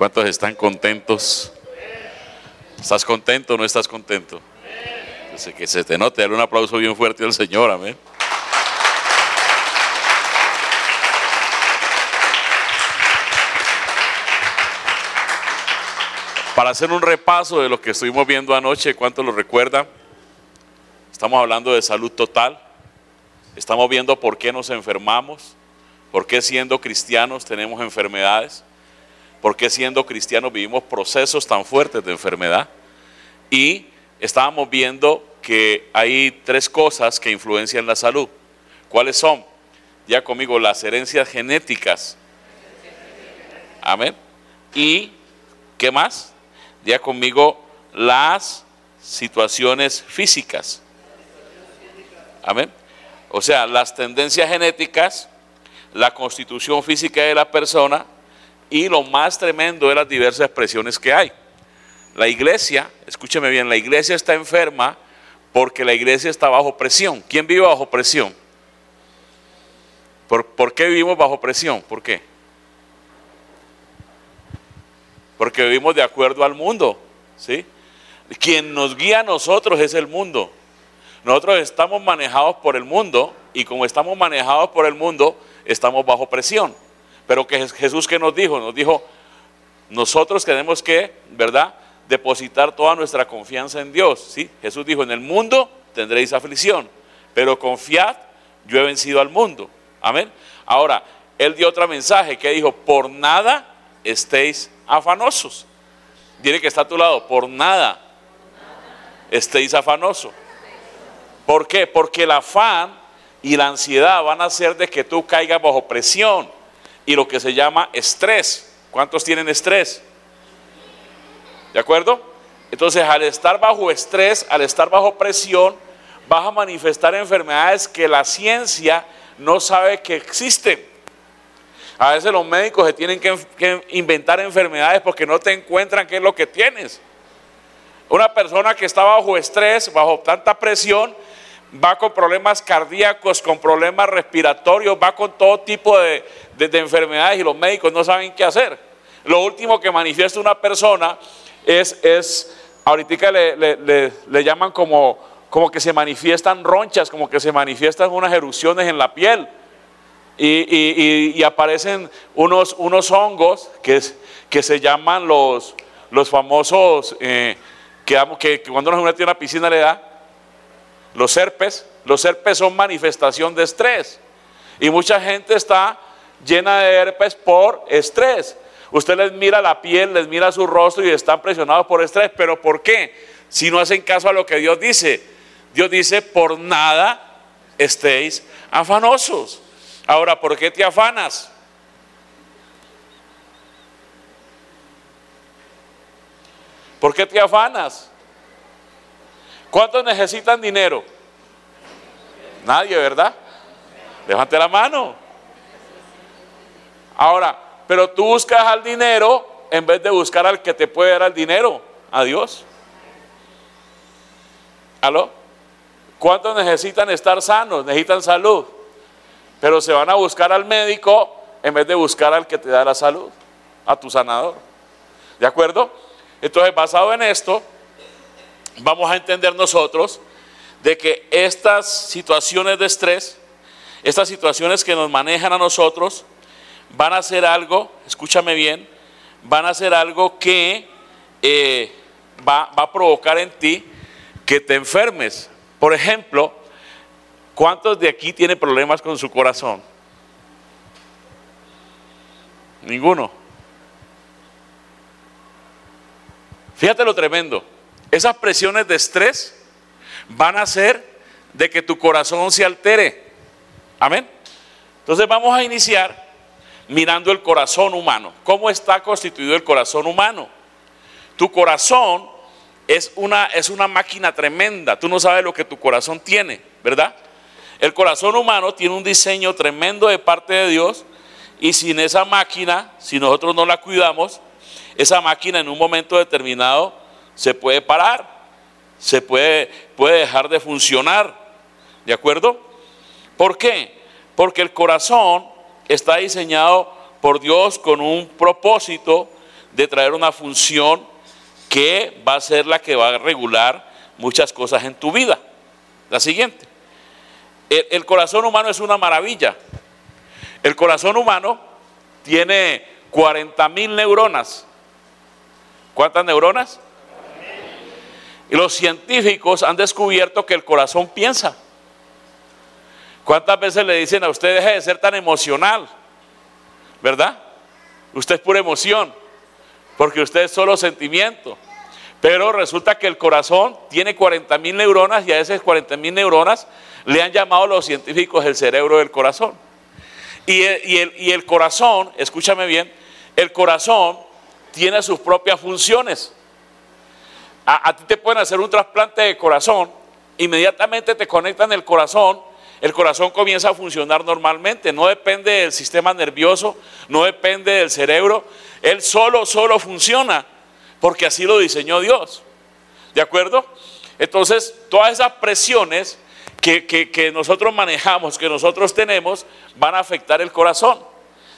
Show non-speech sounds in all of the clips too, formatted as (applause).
¿Cuántos están contentos? ¿Estás contento o no estás contento? Que se te note, dale un aplauso bien fuerte al Señor, amén. Para hacer un repaso de lo que estuvimos viendo anoche, ¿cuánto lo recuerda? Estamos hablando de salud total. Estamos viendo por qué nos enfermamos, por qué siendo cristianos tenemos enfermedades, por qué siendo cristianos vivimos procesos tan fuertes de enfermedad. Y estábamos viendo que hay tres cosas que influencian la salud. ¿Cuáles son? Ya conmigo, las herencias genéticas. Amén. ¿Y qué más? Ya conmigo, las situaciones físicas. Amén. O sea, las tendencias genéticas, la constitución física de la persona y lo más tremendo de las diversas expresiones que hay. La iglesia, escúcheme bien, la iglesia está enferma porque la iglesia está bajo presión. ¿Quién vive bajo presión? ¿Por, ¿por qué vivimos bajo presión? ¿Por qué? Porque vivimos de acuerdo al mundo, ¿sí? Quien nos guía a nosotros es el mundo. Nosotros estamos manejados por el mundo y como estamos manejados por el mundo, estamos bajo presión. Pero que Jesús que nos dijo, nos dijo, nosotros tenemos que, ¿verdad? Depositar toda nuestra confianza en Dios, ¿sí? Jesús dijo, en el mundo tendréis aflicción, pero confiad, yo he vencido al mundo. Amén. Ahora, él dio otro mensaje que dijo, por nada estéis afanosos. Dile que está a tu lado, por nada estéis afanosos. ¿Por qué? Porque el afán y la ansiedad van a hacer de que tú caigas bajo presión y lo que se llama estrés. ¿Cuántos tienen estrés? ¿De acuerdo? Entonces, al estar bajo estrés, al estar bajo presión, vas a manifestar enfermedades que la ciencia no sabe que existen. A veces los médicos se tienen que, que inventar enfermedades porque no te encuentran qué es lo que tienes. Una persona que está bajo estrés, bajo tanta presión, va con problemas cardíacos, con problemas respiratorios, va con todo tipo de, enfermedades y los médicos no saben qué hacer. Lo último que manifiesta una persona es, es ahorita le, le, llaman como, como que se manifiestan ronchas, como que se manifiestan unas erupciones en la piel. Y, aparecen unos, unos hongos que, que se llaman los, los famosos, eh, que, cuando uno en una piscina le da, los herpes, los herpes son manifestación de estrés. Y mucha gente está llena de herpes por estrés. Usted les mira la piel, les mira su rostro y están presionados por estrés. ¿Pero por qué? Si no hacen caso a lo que Dios dice. Dios dice, por nada estéis afanosos. Ahora, ¿por qué te afanas? ¿Por qué te afanas? ¿Cuántos necesitan dinero? Nadie, ¿verdad? Levante la mano. Ahora, pero tú buscas al dinero en vez de buscar al que te puede dar el dinero, a Dios. ¿Aló? ¿Cuántos necesitan estar sanos? Necesitan salud. Pero se van a buscar al médico en vez de buscar al que te da la salud, a tu sanador. ¿De acuerdo? Entonces, basado en esto, vamos a entender nosotros de que estas situaciones de estrés, estas situaciones que nos manejan a nosotros, van a ser algo, escúchame bien, van a ser algo que eh, va, va a provocar en ti que te enfermes. Por ejemplo, ¿cuántos de aquí tienen problemas con su corazón? Ninguno. Fíjate lo tremendo. Esas presiones de estrés van a hacer de que tu corazón se altere. Amén. Entonces vamos a iniciar mirando el corazón humano. ¿Cómo está constituido el corazón humano? Tu corazón es una, es una máquina tremenda. Tú no sabes lo que tu corazón tiene, ¿verdad? El corazón humano tiene un diseño tremendo de parte de Dios y sin esa máquina, si nosotros no la cuidamos, esa máquina en un momento determinado se puede parar, se puede, puede dejar de funcionar. ¿De acuerdo? ¿Por qué? Porque el corazón está diseñado por Dios con un propósito de traer una función que va a ser la que va a regular muchas cosas en tu vida. La siguiente. El, corazón humano es una maravilla. El corazón humano tiene 40 mil neuronas. ¿Cuántas neuronas? Y los científicos han descubierto que el corazón piensa. ¿Cuántas veces le dicen a usted deje de ser tan emocional? ¿Verdad? Usted es pura emoción, porque usted es solo sentimiento. Pero resulta que el corazón tiene 40 mil neuronas y a esas 40 mil neuronas le han llamado los científicos el cerebro del corazón. Y el, y el corazón, escúchame bien, el corazón tiene sus propias funciones. A, ti te pueden hacer un trasplante de corazón, inmediatamente te conectan el corazón, el corazón comienza a funcionar normalmente, no depende del sistema nervioso, no depende del cerebro, él solo, solo funciona, porque así lo diseñó Dios. ¿De acuerdo? Entonces, todas esas presiones que, que nosotros manejamos, que nosotros tenemos, van a afectar el corazón.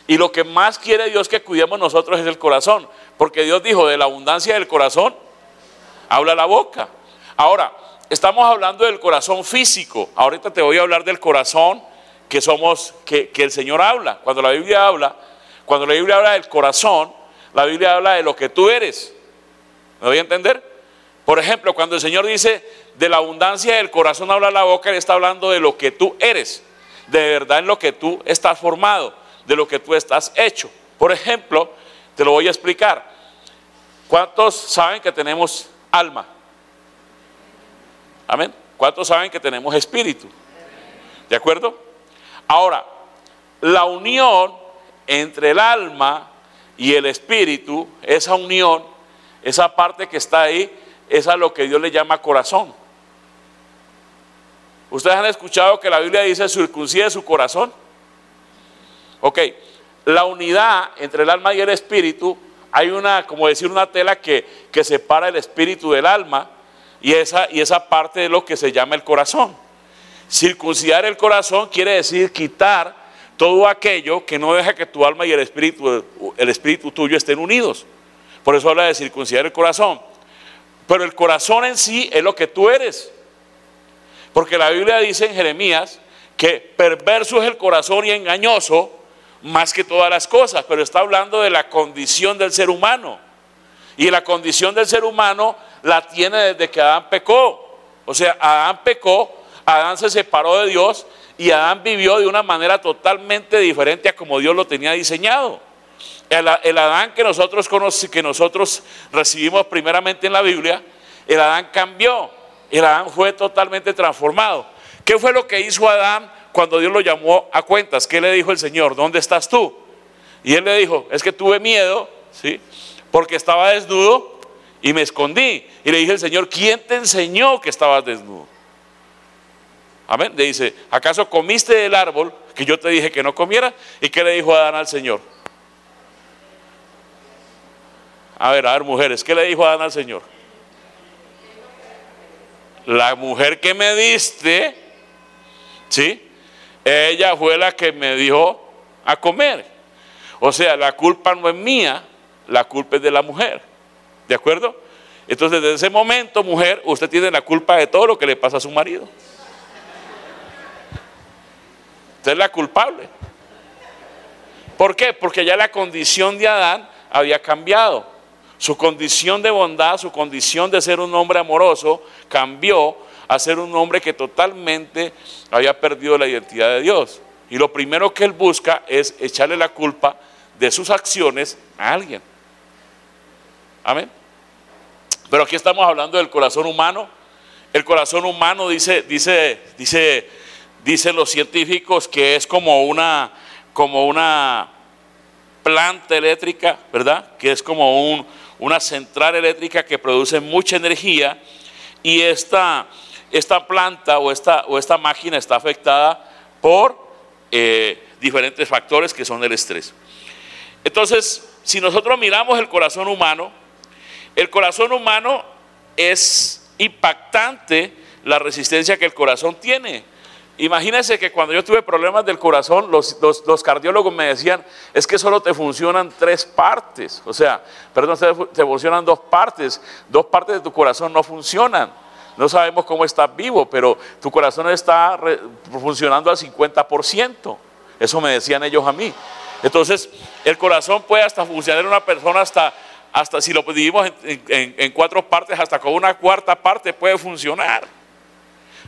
Y lo que más quiere Dios que cuidemos nosotros es el corazón, porque Dios dijo, de la abundancia del corazón, habla la boca. Ahora, estamos hablando del corazón físico. Ahorita te voy a hablar del corazón que somos, que, el Señor habla. Cuando la Biblia habla, cuando la Biblia habla del corazón, la Biblia habla de lo que tú eres. ¿Me voy a entender? Por ejemplo, cuando el Señor dice de la abundancia del corazón habla la boca, Él está hablando de lo que tú eres, de verdad en lo que tú estás formado, de lo que tú estás hecho. Por ejemplo, te lo voy a explicar. ¿Cuántos saben que tenemos alma. Amén. ¿Cuántos saben que tenemos espíritu? ¿De acuerdo? Ahora, la unión entre el alma y el espíritu, esa unión, esa parte que está ahí, es a lo que Dios le llama corazón. ¿Ustedes han escuchado que la Biblia dice circuncide su corazón? Ok, la unidad entre el alma y el espíritu hay una, como decir, una tela que, separa el espíritu del alma y esa, y esa parte de lo que se llama el corazón. Circuncidar el corazón quiere decir quitar todo aquello que no deja que tu alma y el espíritu, el espíritu tuyo estén unidos. Por eso habla de circuncidar el corazón. Pero el corazón en sí es lo que tú eres. Porque la Biblia dice en Jeremías que perverso es el corazón y engañoso más que todas las cosas, pero está hablando de la condición del ser humano. Y la condición del ser humano la tiene desde que Adán pecó. O sea, Adán pecó, Adán se separó de Dios y Adán vivió de una manera totalmente diferente a como Dios lo tenía diseñado. El, Adán que nosotros, que nosotros recibimos primeramente en la Biblia, el Adán cambió, el Adán fue totalmente transformado. ¿Qué fue lo que hizo Adán cuando Dios lo llamó a cuentas, ¿qué le dijo el Señor? ¿Dónde estás tú? Y él le dijo, es que tuve miedo, ¿sí? Porque estaba desnudo y me escondí. Y le dije al Señor, ¿quién te enseñó que estabas desnudo? Amén. Le dice, ¿acaso comiste del árbol que yo te dije que no comiera? ¿Y qué le dijo Adán al Señor? A ver, a ver, mujeres, ¿qué le dijo Adán al Señor? La mujer que me diste, ¿sí? Ella fue la que me dijo a comer. O sea, la culpa no es mía, la culpa es de la mujer. ¿De acuerdo? Entonces, desde ese momento, mujer, usted tiene la culpa de todo lo que le pasa a su marido. Usted es la culpable. ¿Por qué? Porque ya la condición de Adán había cambiado. Su condición de bondad, su condición de ser un hombre amoroso cambió a ser un hombre que totalmente había perdido la identidad de Dios. Y lo primero que él busca es echarle la culpa de sus acciones a alguien. Amén. Pero aquí estamos hablando del corazón humano. El corazón humano dice, dice, dice, dicen los científicos que es como una, como una planta eléctrica, ¿verdad? Que es como un, una central eléctrica que produce mucha energía y esta, esta planta o esta, o esta máquina está afectada por eh, diferentes factores que son el estrés. Entonces, si nosotros miramos el corazón humano, el corazón humano es impactante la resistencia que el corazón tiene. Imagínense que cuando yo tuve problemas del corazón, los, los, cardiólogos me decían, es que solo te funcionan tres partes, o sea, perdón, te funcionan dos partes, dos partes de tu corazón no funcionan. No sabemos cómo estás vivo, pero tu corazón está funcionando al 50%. Eso me decían ellos a mí. Entonces, el corazón puede hasta funcionar en una persona hasta, hasta si lo dividimos en cuatro partes, hasta con una cuarta parte puede funcionar.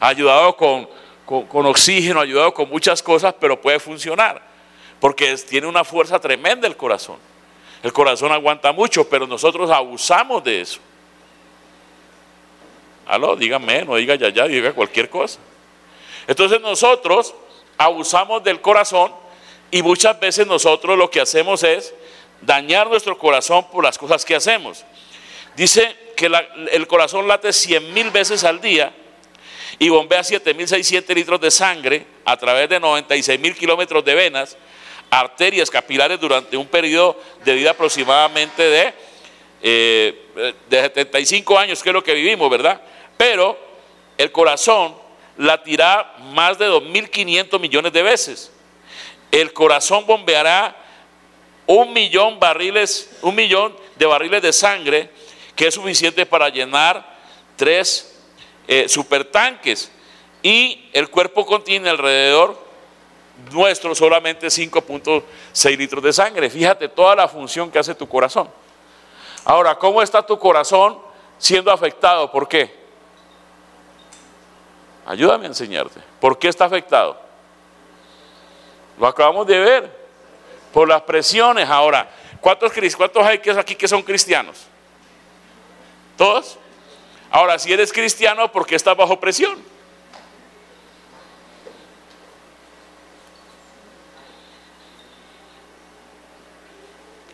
Ayudado con con, oxígeno, ayudado con muchas cosas, pero puede funcionar, porque tiene una fuerza tremenda el corazón. El corazón aguanta mucho, pero nosotros abusamos de eso. Aló, dígame, no diga ya, ya, diga cualquier cosa. Entonces nosotros abusamos del corazón y muchas veces nosotros lo que hacemos es dañar nuestro corazón por las cosas que hacemos. Dice que el corazón late cien mil veces al día y bombea 7.600 litros de sangre a través de 96.000 kilómetros de venas, arterias capilares durante un periodo de vida aproximadamente de, eh, de 75 años, que es lo que vivimos, ¿verdad? Pero el corazón latirá más de 2.500 millones de veces. El corazón bombeará un millón barriles, un millón de barriles de sangre, que es suficiente para llenar tres eh, supertanques y el cuerpo contiene alrededor nuestro solamente 5.6 litros de sangre. Fíjate toda la función que hace tu corazón. Ahora, ¿cómo está tu corazón siendo afectado? ¿Por qué? Ayúdame a enseñarte. ¿Por qué está afectado? Lo acabamos de ver. Por las presiones. Ahora, ¿cuántos, cuántos hay aquí que son cristianos? ¿Todos? Ahora, si eres cristiano, ¿por qué estás bajo presión?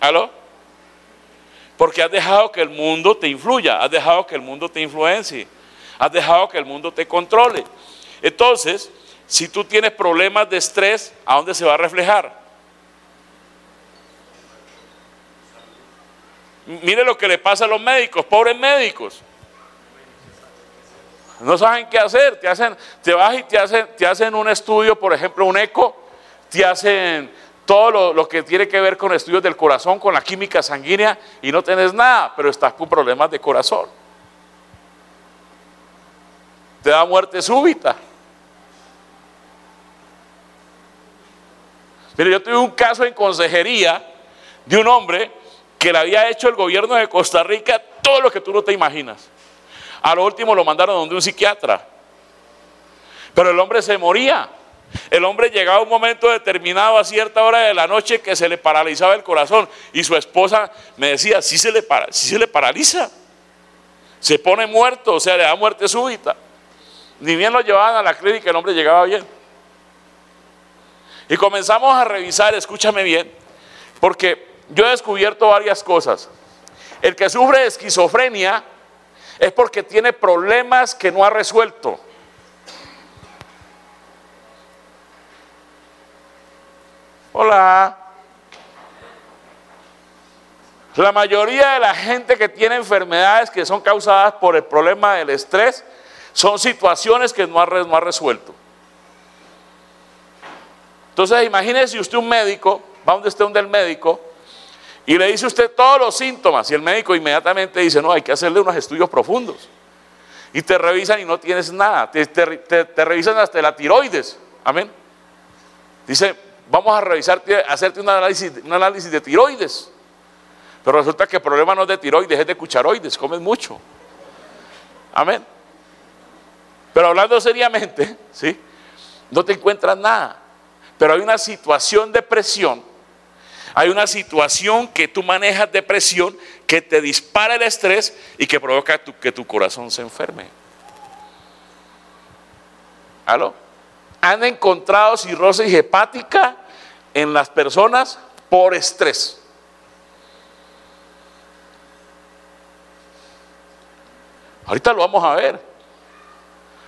¿Aló? Porque has dejado que el mundo te influya, has dejado que el mundo te influencie, has dejado que el mundo te controle. Entonces, si tú tienes problemas de estrés, ¿a dónde se va a reflejar? Mire lo que le pasa a los médicos, pobres médicos. No saben qué hacer, te hacen, te vas y te hacen, te hacen un estudio, por ejemplo, un eco, te hacen todo lo, que tiene que ver con estudios del corazón, con la química sanguínea, y no tenés nada, pero estás con problemas de corazón. Te da muerte súbita. Mire, yo tuve un caso en consejería de un hombre que le había hecho el gobierno de Costa Rica todo lo que tú no te imaginas. A lo último lo mandaron donde un psiquiatra. Pero el hombre se moría. El hombre llegaba a un momento determinado a cierta hora de la noche que se le paralizaba el corazón. Y su esposa me decía, si se le, para, se le paraliza. Se pone muerto, o sea, le da muerte súbita. Ni bien lo llevaban a la clínica, el hombre llegaba bien. Y comenzamos a revisar, escúchame bien, porque yo he descubierto varias cosas. El que sufre de esquizofrenia es porque tiene problemas que no ha resuelto. Hola. La mayoría de la gente que tiene enfermedades que son causadas por el problema del estrés son situaciones que no ha, resuelto. Entonces imagínese usted un médico, va donde esté donde el médico, y le dice usted todos los síntomas y el médico inmediatamente dice, no, hay que hacerle unos estudios profundos. Y te revisan y no tienes nada. Te, revisan hasta la tiroides. Amén. Dice, vamos a revisar, hacerte un análisis, un análisis de tiroides. Pero resulta que el problema no es de tiroides, es de cucharoides, comes mucho. Amén. Pero hablando seriamente, ¿sí? No te encuentras nada. Pero hay una situación de presión hay una situación que tú manejas de presión que te dispara el estrés y que provoca que tu corazón se enferme. ¿Aló? Han encontrado cirrosis hepática en las personas por estrés. Ahorita lo vamos a ver.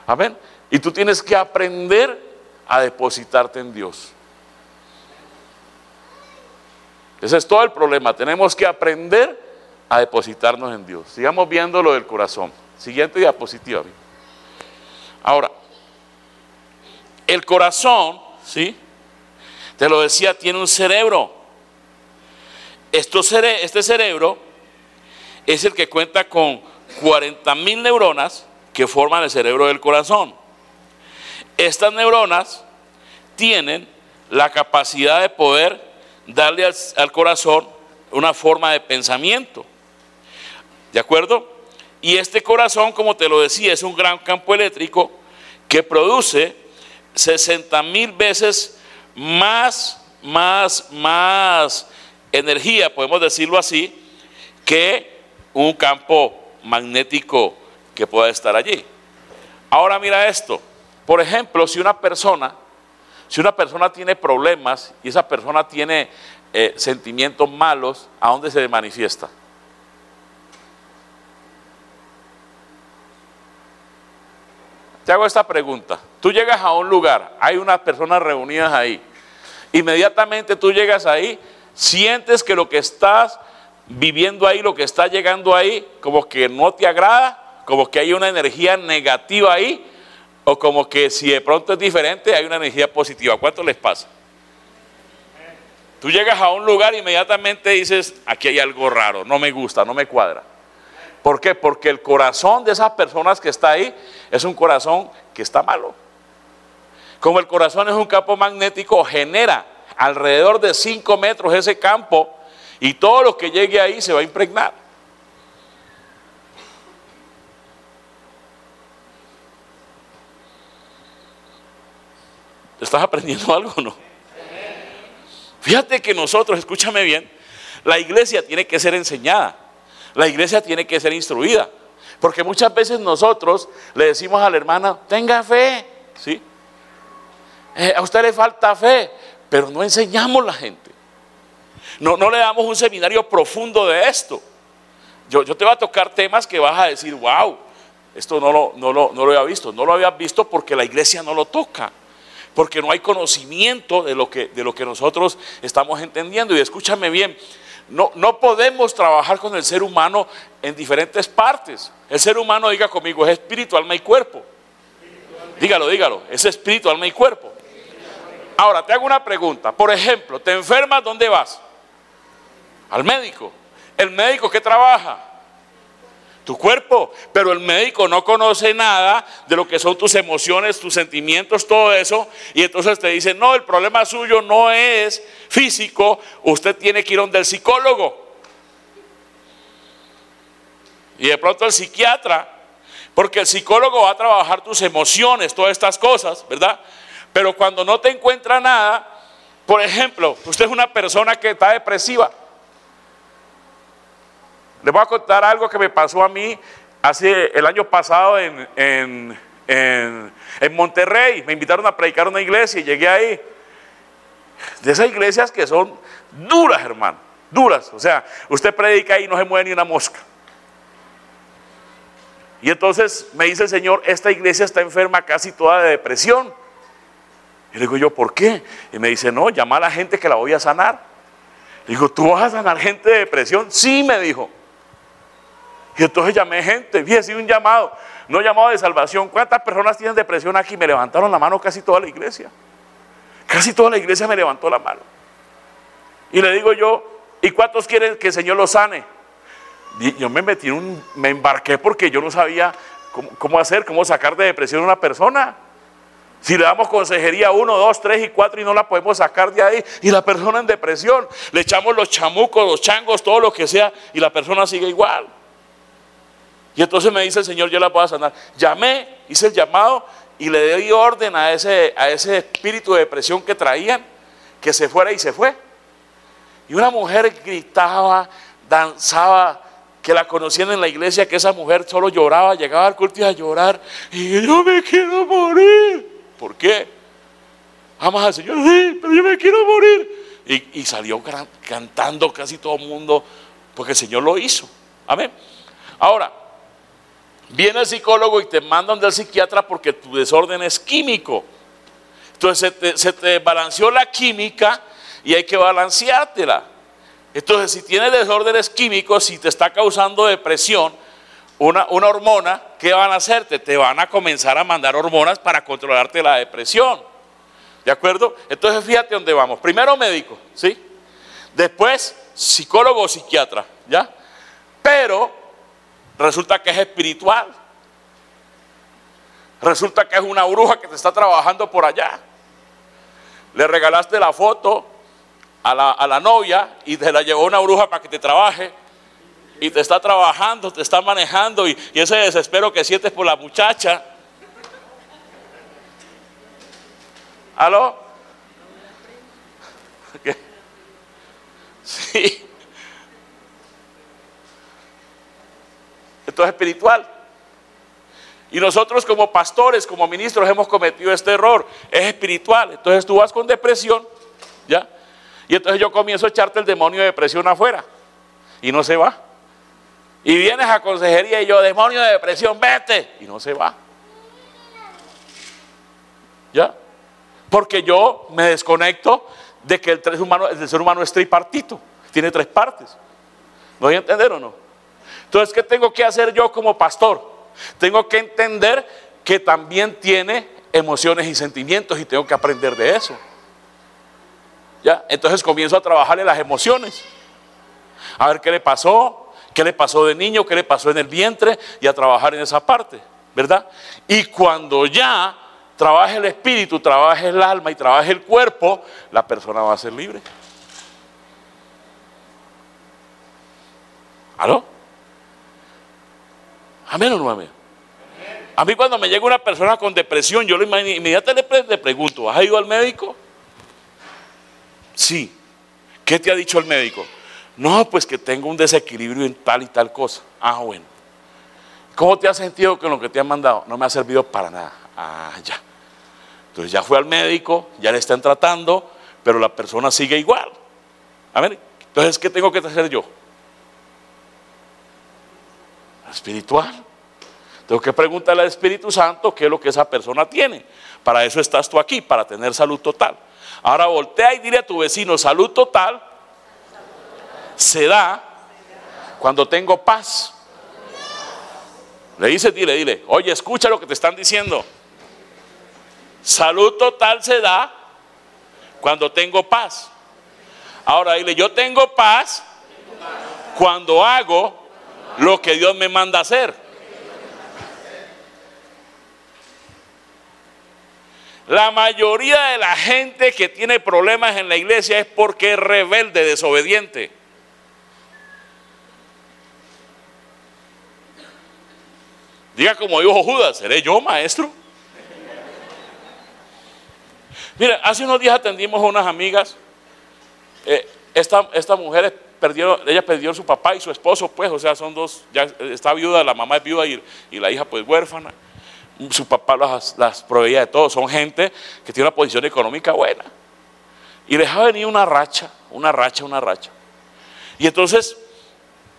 Amén. Y tú tienes que aprender a depositarte en Dios. Ese es todo el problema. Tenemos que aprender a depositarnos en Dios. Sigamos viendo lo del corazón. Siguiente diapositiva. Ahora, el corazón, ¿sí? Te lo decía, tiene un cerebro. este cerebro es el que cuenta con 40 mil neuronas que forman el cerebro del corazón. Estas neuronas tienen la capacidad de poder darle al, corazón una forma de pensamiento. ¿De acuerdo? Y este corazón, como te lo decía, es un gran campo eléctrico que produce 60 mil veces más, más, más energía, podemos decirlo así, que un campo magnético que pueda estar allí. Ahora mira esto. Por ejemplo, si una persona, si una persona tiene problemas y esa persona tiene eh, sentimientos malos, ¿a dónde se manifiesta? Te hago esta pregunta. Tú llegas a un lugar, hay unas personas reunidas ahí. Inmediatamente tú llegas ahí, sientes que lo que estás viviendo ahí, lo que está llegando ahí, como que no te agrada, como que hay una energía negativa ahí, o como que si de pronto es diferente, hay una energía positiva. ¿Cuánto les pasa? Tú llegas a un lugar y inmediatamente dices, aquí hay algo raro, no me gusta, no me cuadra. ¿Por qué? Porque el corazón de esas personas que está ahí es un corazón que está malo. Como el corazón es un campo magnético, genera alrededor de 5 metros ese campo y todo lo que llegue ahí se va a impregnar. ¿Estás aprendiendo (laughs) algo o no? Fíjate que nosotros, escúchame bien, la iglesia tiene que ser enseñada, la iglesia tiene que ser instruida, porque muchas veces nosotros le decimos a la hermana, tenga fe, ¿sí? Eh, a usted le falta fe, pero no enseñamos a la gente. No, no le damos un seminario profundo de esto. Yo, yo te voy a tocar temas que vas a decir, wow, esto no lo, no, lo, no lo había visto. No lo había visto porque la iglesia no lo toca porque no hay conocimiento de lo que, de lo que nosotros estamos entendiendo. Y escúchame bien, no, no podemos trabajar con el ser humano en diferentes partes. El ser humano, diga conmigo, es espíritu, alma y cuerpo. Dígalo, dígalo, es espíritu, alma y cuerpo. Ahora, te hago una pregunta. Por ejemplo, te enfermas, ¿dónde vas? Al médico. ¿El médico qué trabaja? Tu cuerpo, pero el médico no conoce nada de lo que son tus emociones, tus sentimientos, todo eso, y entonces te dice, no, el problema suyo no es físico, usted tiene que ir donde el psicólogo. Y de pronto el psiquiatra, porque el psicólogo va a trabajar tus emociones, todas estas cosas, ¿verdad? Pero cuando no te encuentra nada, por ejemplo, usted es una persona que está depresiva, les voy a contar algo que me pasó a mí hace el año pasado en, en, Monterrey. Me invitaron a predicar una iglesia y llegué ahí. De esas iglesias que son duras, hermano, duras. O sea, usted predica y no se mueve ni una mosca. Y entonces me dice el Señor, esta iglesia está enferma casi toda de depresión. Y le digo yo, ¿por qué? Y me dice, no, llama a la gente que la voy a sanar. Le digo, ¿tú vas a sanar gente de depresión? Sí, me dijo. Y entonces llamé gente, fíjese, un llamado, no llamado de salvación. ¿Cuántas personas tienen depresión aquí? Me levantaron la mano casi toda la iglesia. Casi toda la iglesia me levantó la mano. Y le digo yo, ¿y cuántos quieren que el Señor los sane? Yo me metí, un, me embarqué porque yo no sabía cómo, cómo hacer, cómo sacar de depresión a una persona. Si le damos consejería uno, dos, tres y cuatro y no la podemos sacar de ahí y la persona en depresión, le echamos los chamucos, los changos, todo lo que sea y la persona sigue igual. Y entonces me dice el Señor, yo la puedo sanar. Llamé, hice el llamado y le di orden a ese, a ese espíritu de depresión que traían, que se fuera y se fue. Y una mujer gritaba, danzaba, que la conocían en la iglesia, que esa mujer solo lloraba, llegaba al culto y a llorar. Y yo me quiero morir. ¿Por qué? Amas al Señor, sí, pero yo me quiero morir. Y, y salió cantando casi todo el mundo, porque el Señor lo hizo. Amén. Ahora, Viene el psicólogo y te mandan del psiquiatra porque tu desorden es químico. Entonces se te, balanceó la química y hay que balanceártela. Entonces, si tienes desórdenes químicos, si te está causando depresión, una, una, hormona, ¿qué van a hacerte? Te van a comenzar a mandar hormonas para controlarte la depresión. ¿De acuerdo? Entonces fíjate dónde vamos. Primero médico, ¿sí? Después psicólogo o psiquiatra, ¿ya? Pero resulta que es espiritual. Resulta que es una bruja que te está trabajando por allá. Le regalaste la foto a la, novia y te la llevó una bruja para que te trabaje. Y te está trabajando, te está manejando y, y ese desespero que sientes por la muchacha. ¿Aló? ¿Qué? (laughs) Sí. Esto es espiritual. Y nosotros como pastores, como ministros, hemos cometido este error. Es espiritual. Entonces tú vas con depresión, ¿ya? Y entonces yo comienzo a echarte el demonio de depresión afuera. Y no se va. Y vienes a consejería y yo, demonio de depresión, vete. Y no se va. ¿Ya? Porque yo me desconecto de que el, el ser humano es tripartito. Tiene tres partes. ¿No voy a entender o no? Entonces, ¿qué tengo que hacer yo como pastor? Tengo que entender que también tiene emociones y sentimientos y tengo que aprender de eso. ¿Ya? Entonces comienzo a trabajarle las emociones. A ver qué le pasó, qué le pasó de niño, qué le pasó en el vientre y a trabajar en esa parte, ¿verdad? Y cuando ya trabaje el espíritu, trabaje el alma y trabaje el cuerpo, la persona va a ser libre. ¿Aló? ¿Amén o no amén? A mí cuando me llega una persona con depresión, yo inmediatamente le pregunto, ¿has ido al médico? Sí. ¿Qué te ha dicho el médico? No, pues que tengo un desequilibrio en tal y tal cosa. Ah, bueno. ¿Cómo te has sentido con lo que te han mandado? No me ha servido para nada. Ah, ya. Entonces ya fue al médico, ya le están tratando, pero la persona sigue igual. A entonces, ¿qué tengo que hacer yo? Espiritual. Tengo que preguntarle al Espíritu Santo qué es lo que esa persona tiene. Para eso estás tú aquí, para tener salud total. Ahora voltea y dile a tu vecino, salud total se da cuando tengo paz. Le dice, dile, dile, oye, escucha lo que te están diciendo. Salud total se da cuando tengo paz. Ahora dile, yo tengo paz cuando hago lo que Dios me manda hacer. La mayoría de la gente que tiene problemas en la iglesia es porque es rebelde, desobediente. Diga como dijo Judas, ¿seré yo maestro? Mira, hace unos días atendimos a unas amigas. Eh, esta, esta mujer ella perdió su papá y su esposo, pues, o sea, son dos, ya está viuda, la mamá es viuda y, la hija pues huérfana su papá las, proveía de todo. Son gente que tiene una posición económica buena. Y les ha venido una racha, una racha, una racha. Y entonces,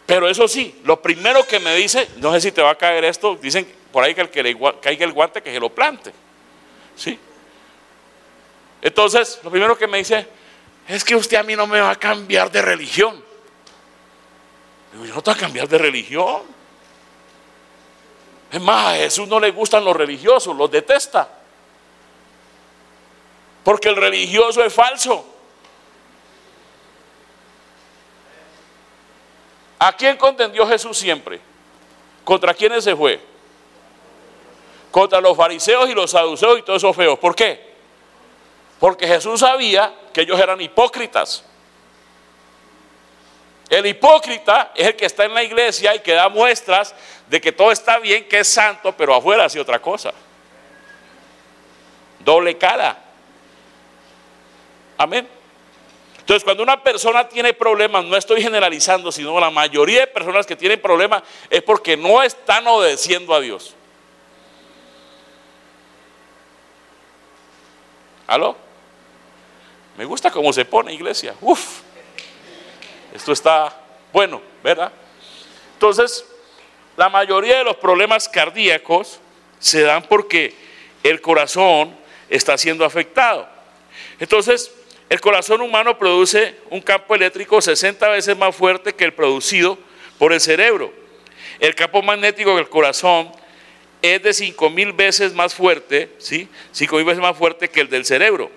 pero eso sí, lo primero que me dice, no sé si te va a caer esto, dicen por ahí que el que le caiga el guante que se lo plante. ¿Sí? Entonces, lo primero que me dice, es que usted a mí no me va a cambiar de religión. No te voy a cambiar de religión. Es más, a Jesús no le gustan los religiosos, los detesta. Porque el religioso es falso. ¿A quién contendió Jesús siempre? ¿Contra quiénes se fue? Contra los fariseos y los saduceos y todos esos feos. ¿Por qué? Porque Jesús sabía que ellos eran hipócritas. El hipócrita es el que está en la iglesia y que da muestras de que todo está bien, que es santo, pero afuera hace otra cosa. Doble cara. Amén. Entonces, cuando una persona tiene problemas, no estoy generalizando, sino la mayoría de personas que tienen problemas es porque no están obedeciendo a Dios. ¿Aló? Me gusta cómo se pone, iglesia. Uf. Esto está bueno, ¿verdad? Entonces, la mayoría de los problemas cardíacos se dan porque el corazón está siendo afectado. Entonces, el corazón humano produce un campo eléctrico 60 veces más fuerte que el producido por el cerebro. El campo magnético del corazón es de 5 mil veces más fuerte, ¿sí? 5 mil veces más fuerte que el del cerebro.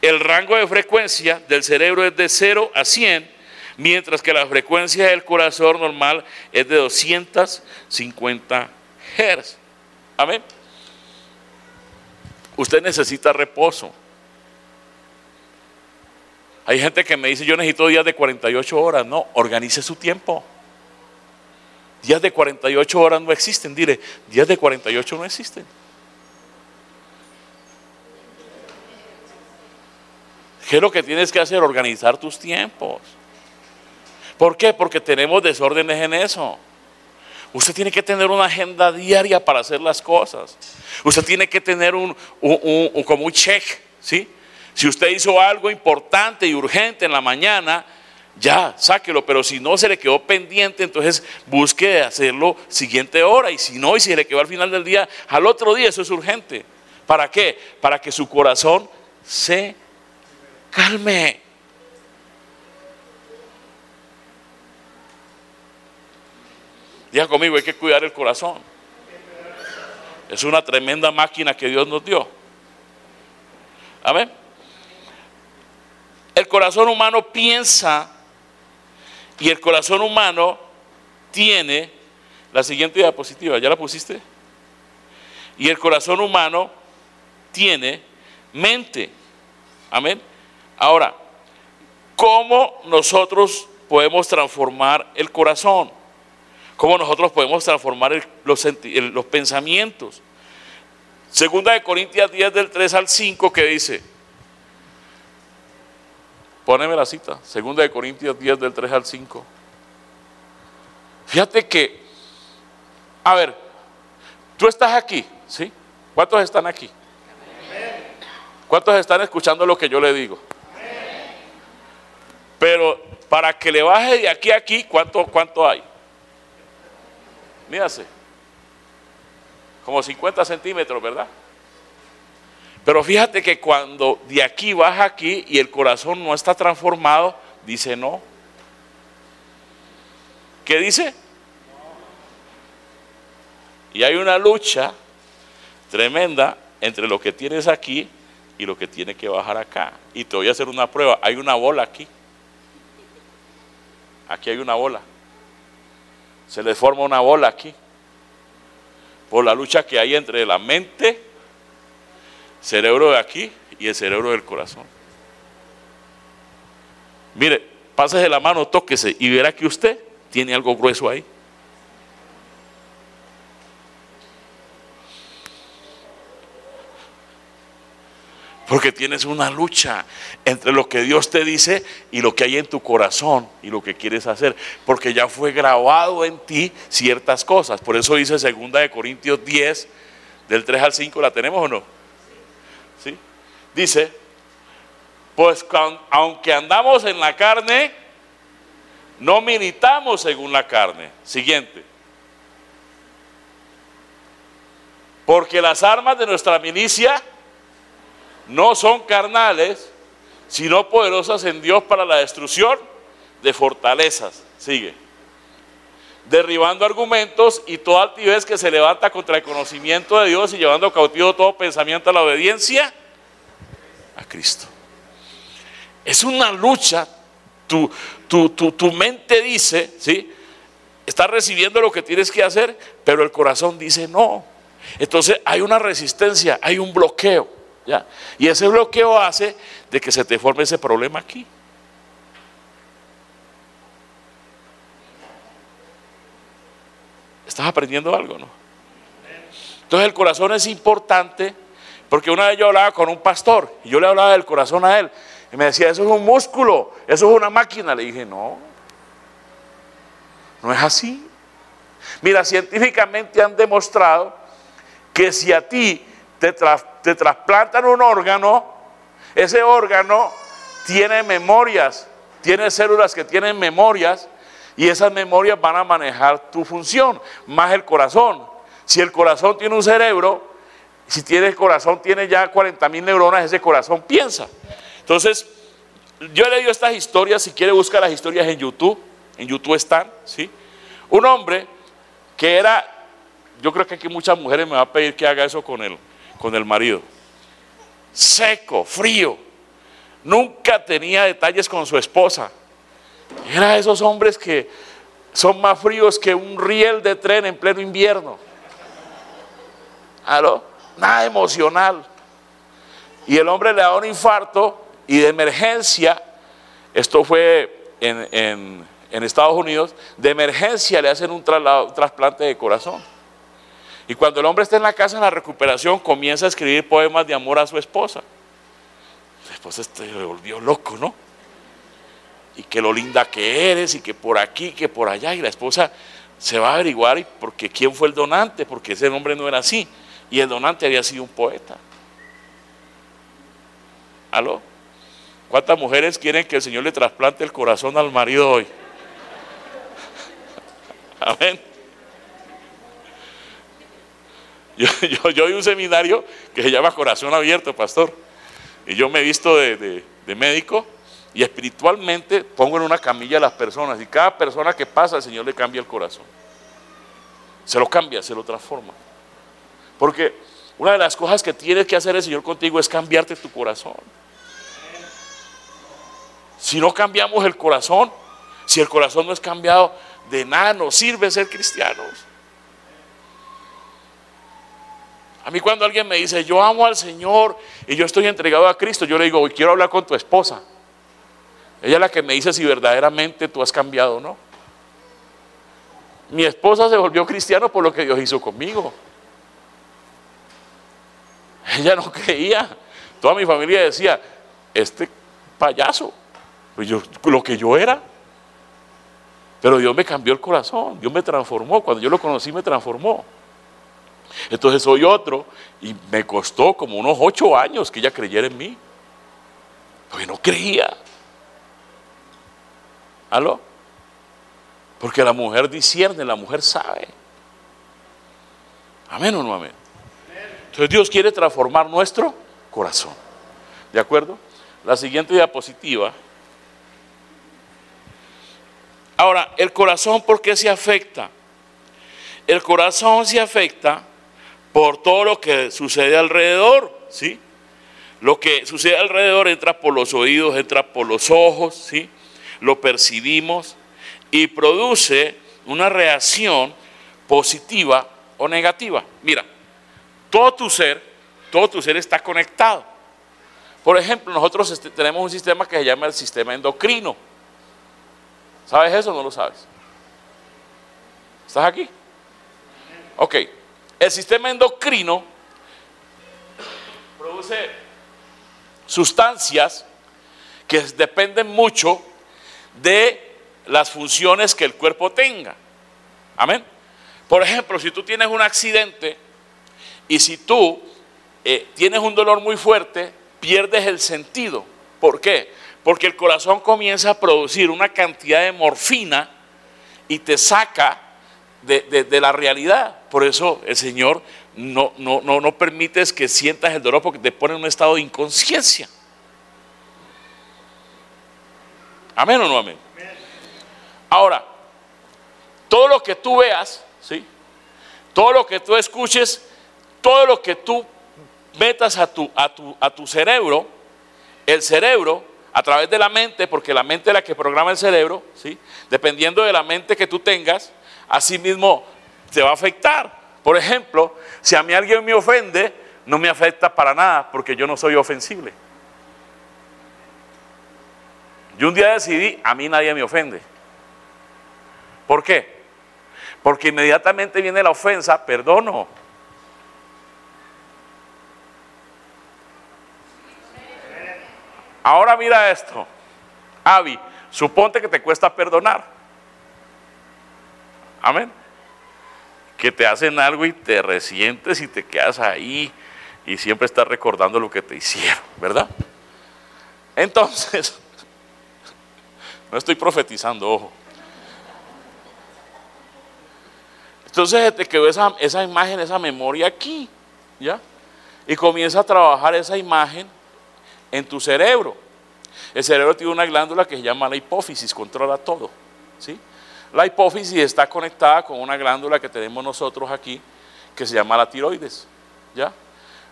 El rango de frecuencia del cerebro es de 0 a 100, mientras que la frecuencia del corazón normal es de 250 Hz. Amén. Usted necesita reposo. Hay gente que me dice, yo necesito días de 48 horas. No, organice su tiempo. Días de 48 horas no existen. Dile, días de 48 no existen. ¿Qué es lo que tienes que hacer? Organizar tus tiempos. ¿Por qué? Porque tenemos desórdenes en eso. Usted tiene que tener una agenda diaria para hacer las cosas. Usted tiene que tener un, como un check, ¿sí? Si usted hizo algo importante y urgente en la mañana, ya, sáquelo, pero si no se le quedó pendiente, entonces busque hacerlo siguiente hora. Y si no, y si se le quedó al final del día, al otro día, eso es urgente. ¿Para qué? Para que su corazón se calme. Diga conmigo, hay que cuidar el corazón. Es una tremenda máquina que Dios nos dio. Amén. El corazón humano piensa y el corazón humano tiene la siguiente diapositiva, ¿ya la pusiste? Y el corazón humano tiene mente. Amén. Ahora, ¿cómo nosotros podemos transformar el corazón? ¿Cómo nosotros podemos transformar los, pensamientos? Segunda de Corintias 10 del 3 al 5 que dice, poneme la cita, segunda de Corintios 10 del 3 al 5. Fíjate que, a ver, tú estás aquí, ¿sí? ¿Cuántos están aquí? ¿Cuántos están escuchando lo que yo le digo? Pero para que le baje de aquí a aquí, ¿cuánto, cuánto hay? Mírase. Como 50 centímetros, ¿verdad? Pero fíjate que cuando de aquí baja aquí y el corazón no está transformado, dice no. ¿Qué dice? Y hay una lucha tremenda entre lo que tienes aquí y lo que tiene que bajar acá. Y te voy a hacer una prueba. Hay una bola aquí. Aquí hay una bola. Se le forma una bola aquí. Por la lucha que hay entre la mente, cerebro de aquí y el cerebro del corazón. Mire, pásese la mano, tóquese y verá que usted tiene algo grueso ahí. Porque tienes una lucha entre lo que Dios te dice y lo que hay en tu corazón y lo que quieres hacer. Porque ya fue grabado en ti ciertas cosas. Por eso dice 2 de Corintios 10, del 3 al 5, ¿la tenemos o no? ¿Sí? Dice, pues aunque andamos en la carne, no militamos según la carne. Siguiente. Porque las armas de nuestra milicia no son carnales, sino poderosas en Dios para la destrucción de fortalezas. Sigue. Derribando argumentos y toda altivez que se levanta contra el conocimiento de Dios y llevando cautivo todo pensamiento a la obediencia a Cristo. Es una lucha. Tu, tu, tu mente dice, ¿sí? Estás recibiendo lo que tienes que hacer, pero el corazón dice no. Entonces hay una resistencia, hay un bloqueo. Y ese bloqueo hace de que se te forme ese problema aquí. Estás aprendiendo algo, ¿no? Entonces el corazón es importante porque una vez yo hablaba con un pastor y yo le hablaba del corazón a él y me decía, eso es un músculo, eso es una máquina. Le dije, no, no es así. Mira, científicamente han demostrado que si a ti te, trasplantan un órgano, ese órgano tiene memorias, tiene células que tienen memorias y esas memorias van a manejar tu función, más el corazón. Si el corazón tiene un cerebro, si tiene el corazón tiene ya 40 mil neuronas, ese corazón piensa. Entonces, yo he leído estas historias, si quiere buscar las historias en YouTube, en YouTube están, ¿sí? Un hombre que era, yo creo que aquí muchas mujeres me van a pedir que haga eso con él con el marido. Seco, frío. Nunca tenía detalles con su esposa. Era de esos hombres que son más fríos que un riel de tren en pleno invierno. ¿Aló? Nada emocional. Y el hombre le da un infarto y de emergencia, esto fue en, Estados Unidos, de emergencia le hacen un, un trasplante de corazón. Y cuando el hombre está en la casa en la recuperación, comienza a escribir poemas de amor a su esposa. La esposa se volvió loco, ¿no? Y que lo linda que eres, y que por aquí, que por allá. Y la esposa se va a averiguar porque quién fue el donante, porque ese hombre no era así. Y el donante había sido un poeta. ¿Aló? ¿Cuántas mujeres quieren que el Señor le trasplante el corazón al marido hoy? (laughs) Amén. (laughs) Yo, yo, un seminario que se llama Corazón Abierto, pastor. Y yo me he visto de, de médico y espiritualmente pongo en una camilla a las personas. Y cada persona que pasa, el Señor le cambia el corazón. Se lo cambia, se lo transforma. Porque una de las cosas que tiene que hacer el Señor contigo es cambiarte tu corazón. Si no cambiamos el corazón, si el corazón no es cambiado, de nada nos sirve ser cristianos. A mí cuando alguien me dice, yo amo al Señor y yo estoy entregado a Cristo, yo le digo, hoy quiero hablar con tu esposa. Ella es la que me dice si verdaderamente tú has cambiado o no. Mi esposa se volvió cristiano por lo que Dios hizo conmigo. Ella no creía. Toda mi familia decía, este payaso, pues yo, lo que yo era. Pero Dios me cambió el corazón, Dios me transformó. Cuando yo lo conocí me transformó. Entonces soy otro y me costó como unos ocho años que ella creyera en mí. Porque no creía. ¿Aló? Porque la mujer discierne, la mujer sabe. Amén o no amén. Entonces Dios quiere transformar nuestro corazón. ¿De acuerdo? La siguiente diapositiva. Ahora, el corazón, ¿por qué se afecta? El corazón se afecta por todo lo que sucede alrededor, ¿sí? Lo que sucede alrededor entra por los oídos, entra por los ojos, ¿sí? Lo percibimos y produce una reacción positiva o negativa. Mira, todo tu ser, todo tu ser está conectado. Por ejemplo, nosotros este, tenemos un sistema que se llama el sistema endocrino. ¿Sabes eso o no lo sabes? ¿Estás aquí? Ok. El sistema endocrino produce sustancias que dependen mucho de las funciones que el cuerpo tenga. Amén. Por ejemplo, si tú tienes un accidente y si tú eh, tienes un dolor muy fuerte, pierdes el sentido. ¿Por qué? Porque el corazón comienza a producir una cantidad de morfina y te saca de, la realidad. Por eso el Señor no, no, no, no permites que sientas el dolor porque te pone en un estado de inconsciencia. Amén o no amén. Ahora, todo lo que tú veas, ¿sí? Todo lo que tú escuches todo lo que tú metas a tu, a tu, a tu cerebro, el cerebro, a través de la mente, porque la mente es la que programa el cerebro, ¿sí? dependiendo de la mente que tú tengas, así mismo te va a afectar. Por ejemplo, si a mí alguien me ofende, no me afecta para nada, porque yo no soy ofensible. Yo un día decidí, a mí nadie me ofende. ¿Por qué? Porque inmediatamente viene la ofensa, perdono. Ahora mira esto. Avi, suponte que te cuesta perdonar. Amén. Que te hacen algo y te resientes y te quedas ahí y siempre estás recordando lo que te hicieron, ¿verdad? Entonces, (laughs) no estoy profetizando, ojo. Entonces te quedó esa, esa imagen, esa memoria aquí, ¿ya? Y comienza a trabajar esa imagen en tu cerebro. El cerebro tiene una glándula que se llama la hipófisis, controla todo. ¿sí? La hipófisis está conectada con una glándula que tenemos nosotros aquí, que se llama la tiroides. ¿ya?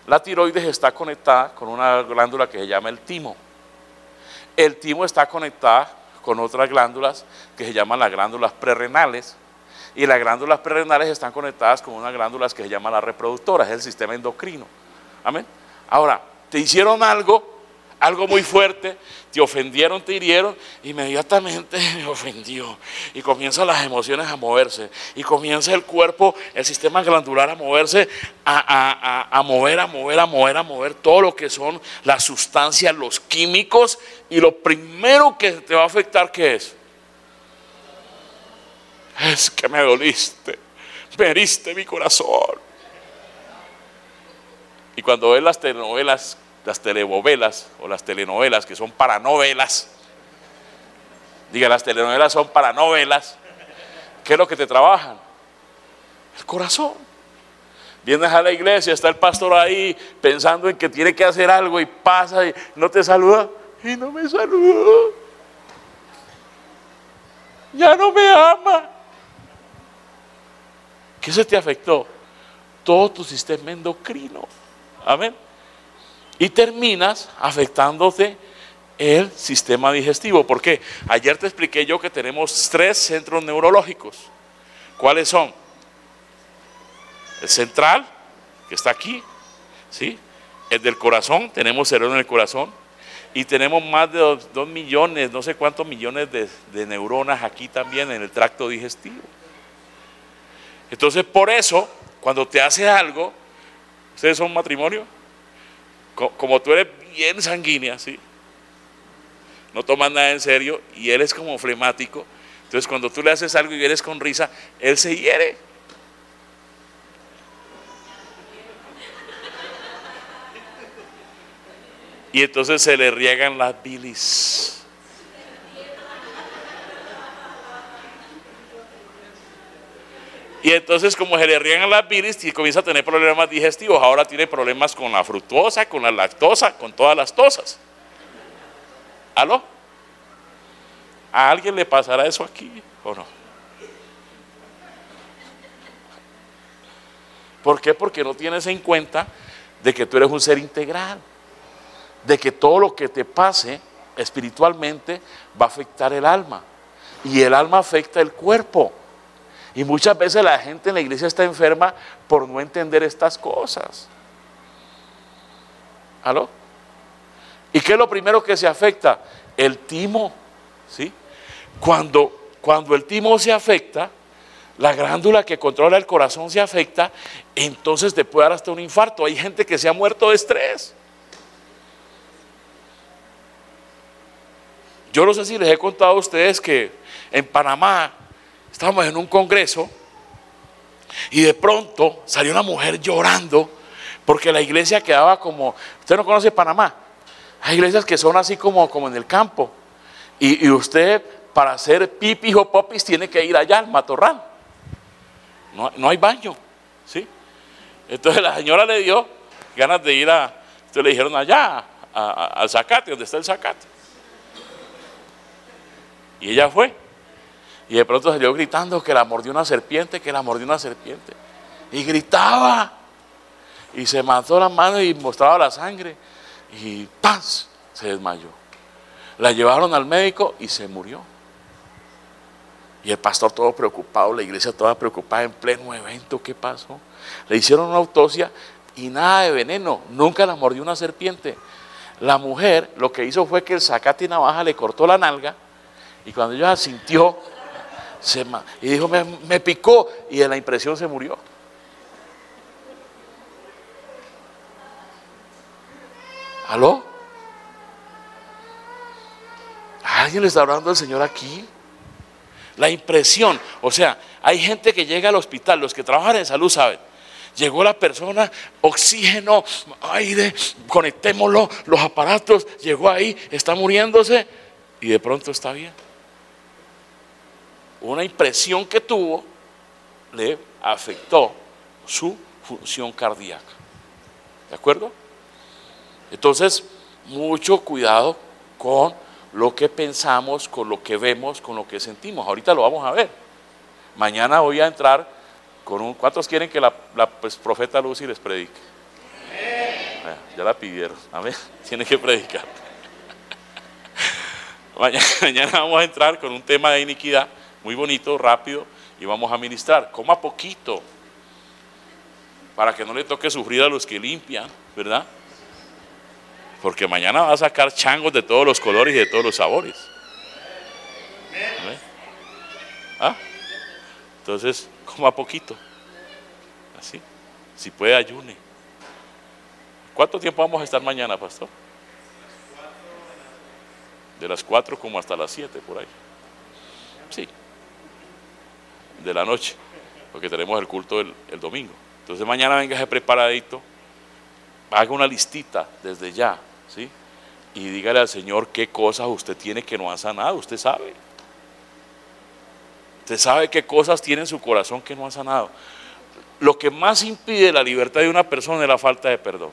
La tiroides está conectada con una glándula que se llama el timo. el timo está conectado con otras glándulas que se llaman las glándulas prerrenales. Y las glándulas prerrenales están conectadas con unas glándulas que se llaman las reproductoras, es el sistema endocrino. Amén. Ahora, te hicieron algo algo muy fuerte, te ofendieron, te hirieron, inmediatamente (laughs) me ofendió. Y comienzan las emociones a moverse. Y comienza el cuerpo, el sistema glandular a moverse, a, mover, a mover, a mover, a mover todo lo que son las sustancias, los químicos. Y lo primero que te va a afectar, ¿qué es? Es que me doliste, me heriste mi corazón. Y cuando ves las telenovelas las telenovelas o las telenovelas que son para novelas, diga, las telenovelas son para novelas, ¿qué es lo que te trabajan? El corazón. Vienes a la iglesia, está el pastor ahí pensando en que tiene que hacer algo y pasa y no te saluda y no me saluda. Ya no me ama. ¿Qué se te afectó? Todo tu sistema endocrino. Amén y terminas afectándote el sistema digestivo. ¿Por qué? Ayer te expliqué yo que tenemos tres centros neurológicos. ¿Cuáles son? El central, que está aquí, ¿sí? El del corazón, tenemos cerebro en el corazón. Y tenemos más de dos, millones, no sé cuántos millones de, de neuronas aquí también en el tracto digestivo. Entonces, por eso, cuando te hace algo, ¿ustedes son matrimonio? Como tú eres bien sanguínea, ¿sí? No tomas nada en serio y él es como flemático. Entonces cuando tú le haces algo y eres con risa, él se hiere. Y entonces se le riegan las bilis. Y entonces como se le riegan las bilis y comienza a tener problemas digestivos, ahora tiene problemas con la fructosa, con la lactosa, con todas las tosas. ¿Aló? ¿A alguien le pasará eso aquí o no? ¿Por qué? Porque no tienes en cuenta de que tú eres un ser integral, de que todo lo que te pase espiritualmente va a afectar el alma y el alma afecta el cuerpo. Y muchas veces la gente en la iglesia está enferma por no entender estas cosas. ¿Aló? ¿Y qué es lo primero que se afecta? El timo. ¿Sí? Cuando, cuando el timo se afecta, la glándula que controla el corazón se afecta, entonces te puede dar hasta un infarto. Hay gente que se ha muerto de estrés. Yo no sé si les he contado a ustedes que en Panamá estábamos en un congreso y de pronto salió una mujer llorando porque la iglesia quedaba como, usted no conoce Panamá, hay iglesias que son así como, como en el campo y, usted para hacer pipis o popis tiene que ir allá al matorral, no, hay baño, ¿sí? Entonces la señora le dio ganas de ir a, entonces le dijeron allá, al zacate, donde está el zacate. Y ella fue. Y de pronto salió gritando que la mordió una serpiente, que la mordió una serpiente. Y gritaba. Y se mató las manos y mostraba la sangre. Y ¡paz! Se desmayó. La llevaron al médico y se murió. Y el pastor todo preocupado, la iglesia toda preocupada en pleno evento. ¿Qué pasó? Le hicieron una autopsia y nada de veneno. Nunca la mordió una serpiente. La mujer lo que hizo fue que el sacate y navaja le cortó la nalga y cuando ella sintió y dijo, me, picó y en la impresión se murió. ¿Aló? ¿Alguien le está hablando al Señor aquí? La impresión, o sea, hay gente que llega al hospital, los que trabajan en salud saben. Llegó la persona, oxígeno, aire, conectémoslo, los aparatos, llegó ahí, está muriéndose y de pronto está bien una impresión que tuvo le afectó su función cardíaca. ¿De acuerdo? Entonces, mucho cuidado con lo que pensamos, con lo que vemos, con lo que sentimos. Ahorita lo vamos a ver. Mañana voy a entrar con un... ¿Cuántos quieren que la, pues, profeta Lucy les predique? Ya la pidieron. Amén. (laughs) Tiene que predicar. (laughs) (laughs) Mañana vamos a entrar con un tema de iniquidad muy bonito, rápido, y vamos a ministrar. Coma poquito, para que no le toque sufrir a los que limpian, ¿verdad? Porque mañana va a sacar changos de todos los colores y de todos los sabores. ¿Ah? Entonces, coma poquito. Así. Si puede, ayune. ¿Cuánto tiempo vamos a estar mañana, pastor? De las 4 como hasta las 7 por ahí. Sí. De la noche. Porque tenemos el culto el, domingo. Entonces mañana venga preparadito. Haga una listita desde ya. ¿Sí? Y dígale al Señor qué cosas usted tiene que no ha sanado. Usted sabe. Usted sabe qué cosas tiene en su corazón que no ha sanado. Lo que más impide la libertad de una persona es la falta de perdón.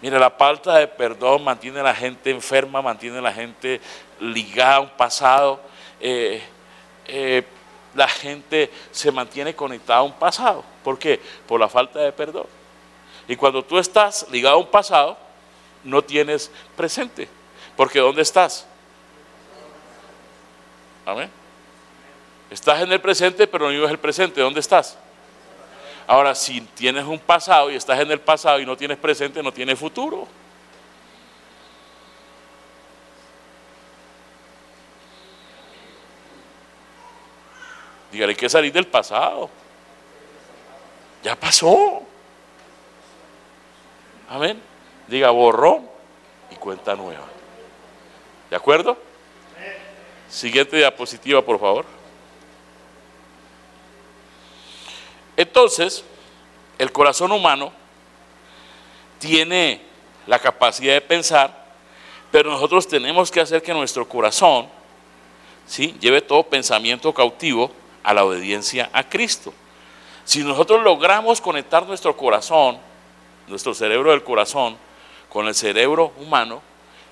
Mire, la falta de perdón mantiene a la gente enferma, mantiene a la gente ligada a un pasado. Eh, eh, la gente se mantiene conectada a un pasado. ¿Por qué? Por la falta de perdón. Y cuando tú estás ligado a un pasado, no tienes presente. Porque ¿dónde estás? Amén. Estás en el presente, pero no vives el presente. ¿Dónde estás? Ahora, si tienes un pasado y estás en el pasado y no tienes presente, no tienes futuro. Dígale que salir del pasado. Ya pasó. Amén. Diga borrón y cuenta nueva. ¿De acuerdo? Siguiente diapositiva, por favor. Entonces, el corazón humano tiene la capacidad de pensar, pero nosotros tenemos que hacer que nuestro corazón ¿sí? lleve todo pensamiento cautivo a la obediencia a Cristo. Si nosotros logramos conectar nuestro corazón, nuestro cerebro del corazón, con el cerebro humano,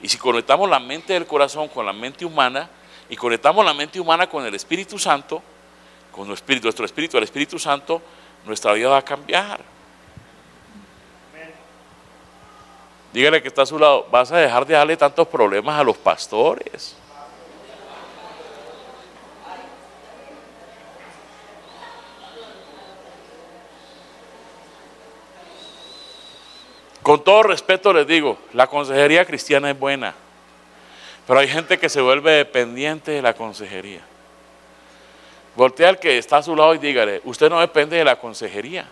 y si conectamos la mente del corazón con la mente humana, y conectamos la mente humana con el Espíritu Santo, con nuestro espíritu, nuestro espíritu, el Espíritu Santo, nuestra vida va a cambiar. Dígale que está a su lado, vas a dejar de darle tantos problemas a los pastores. Con todo respeto les digo, la consejería cristiana es buena, pero hay gente que se vuelve dependiente de la consejería. Voltea al que está a su lado y dígale, usted no depende de la consejería.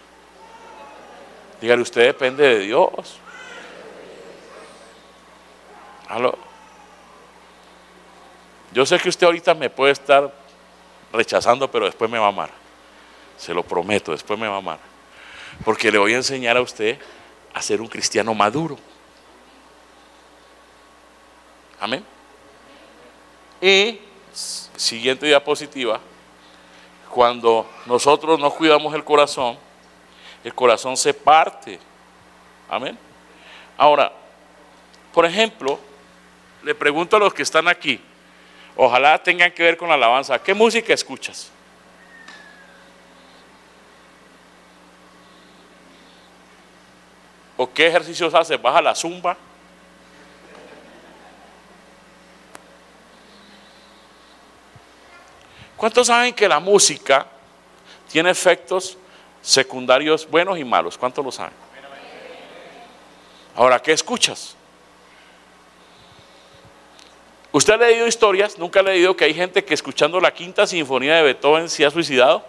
Dígale, usted depende de Dios. ¿Aló? Yo sé que usted ahorita me puede estar rechazando, pero después me va a amar. Se lo prometo, después me va a amar. Porque le voy a enseñar a usted a ser un cristiano maduro. Amén. Y siguiente diapositiva. Cuando nosotros no cuidamos el corazón, el corazón se parte. Amén. Ahora, por ejemplo, le pregunto a los que están aquí, ojalá tengan que ver con la alabanza, ¿qué música escuchas? ¿O qué ejercicios haces? ¿Vas a la zumba? ¿Cuántos saben que la música tiene efectos secundarios buenos y malos? ¿Cuántos lo saben? Ahora, ¿qué escuchas? ¿Usted ha leído historias? ¿Nunca ha leído que hay gente que escuchando la quinta sinfonía de Beethoven se ha suicidado?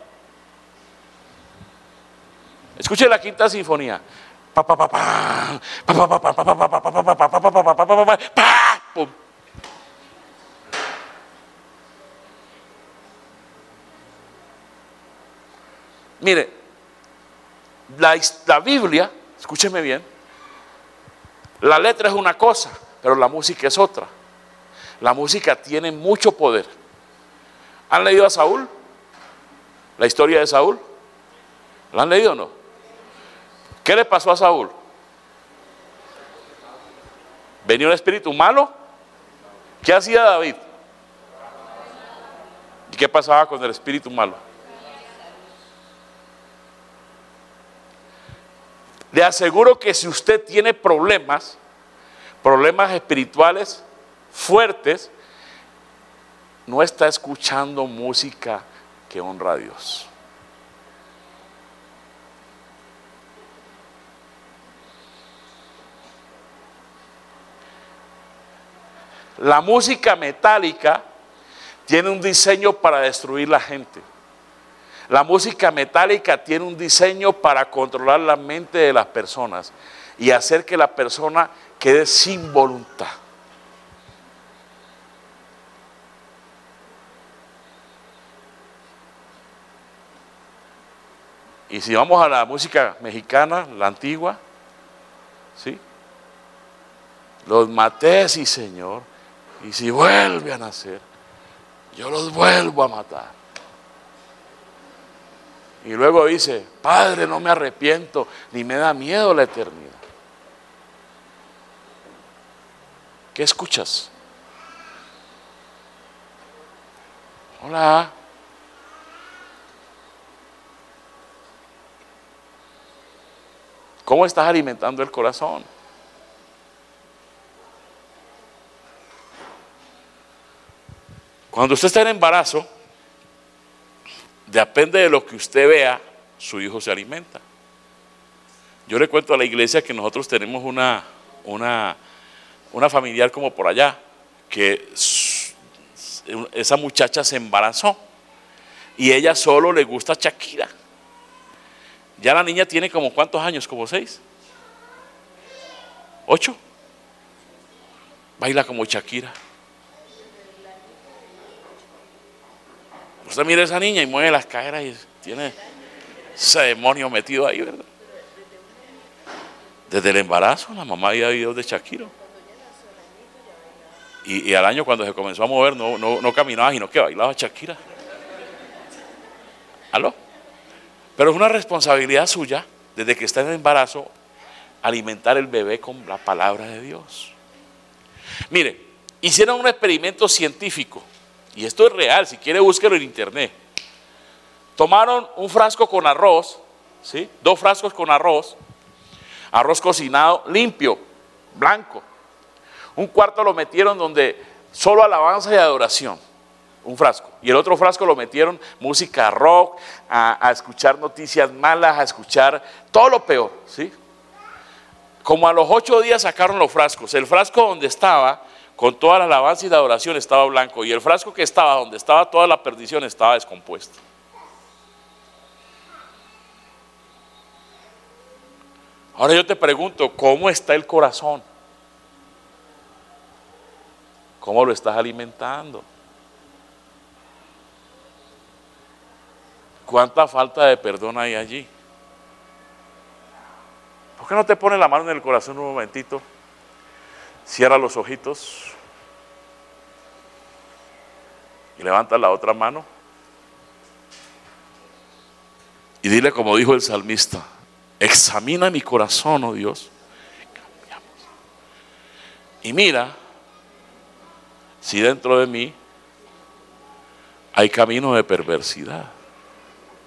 Escuche la quinta sinfonía. Mire, la, Biblia, escúcheme bien, la letra es una cosa, pero la música es otra. La música tiene mucho poder. ¿Han leído a Saúl? ¿La historia de Saúl? ¿La han leído o no? ¿Qué le pasó a Saúl? ¿Venía un espíritu malo? ¿Qué hacía David? ¿Y qué pasaba con el espíritu malo? Le aseguro que si usted tiene problemas, problemas espirituales, fuertes, no está escuchando música que honra a Dios. La música metálica tiene un diseño para destruir la gente. La música metálica tiene un diseño para controlar la mente de las personas y hacer que la persona quede sin voluntad. Y si vamos a la música mexicana, la antigua, ¿sí? Los maté, sí, Señor. Y si vuelve a nacer, yo los vuelvo a matar. Y luego dice, Padre, no me arrepiento, ni me da miedo la eternidad. ¿Qué escuchas? Hola. ¿Cómo estás alimentando el corazón? Cuando usted está en embarazo, depende de lo que usted vea, su hijo se alimenta. Yo le cuento a la iglesia que nosotros tenemos una, una, una familiar como por allá, que esa muchacha se embarazó y ella solo le gusta Shakira. Ya la niña tiene como cuántos años, como seis, ocho. Baila como Shakira. Usted mira a esa niña y mueve las caderas y tiene ese demonio metido ahí, ¿verdad? Desde el embarazo, la mamá había videos de Shakira. Y, al año cuando se comenzó a mover, no, no, caminaba, sino que bailaba Shakira. ¿Aló? Pero es una responsabilidad suya, desde que está en el embarazo, alimentar el bebé con la palabra de Dios. Mire, hicieron un experimento científico y esto es real, si quiere búsquelo en internet. Tomaron un frasco con arroz, ¿sí? dos frascos con arroz, arroz cocinado limpio, blanco. Un cuarto lo metieron donde solo alabanza y adoración, un frasco. Y el otro frasco lo metieron música rock, a, a escuchar noticias malas, a escuchar todo lo peor, ¿sí? Como a los ocho días sacaron los frascos. El frasco donde estaba con toda la alabanza y la adoración estaba blanco y el frasco que estaba donde estaba toda la perdición estaba descompuesto. Ahora yo te pregunto, ¿cómo está el corazón? ¿Cómo lo estás alimentando? ¿Cuánta falta de perdón hay allí? ¿Por qué no te pones la mano en el corazón un momentito? Cierra los ojitos y levanta la otra mano. Y dile como dijo el salmista, examina mi corazón, oh Dios. Y mira si dentro de mí hay camino de perversidad.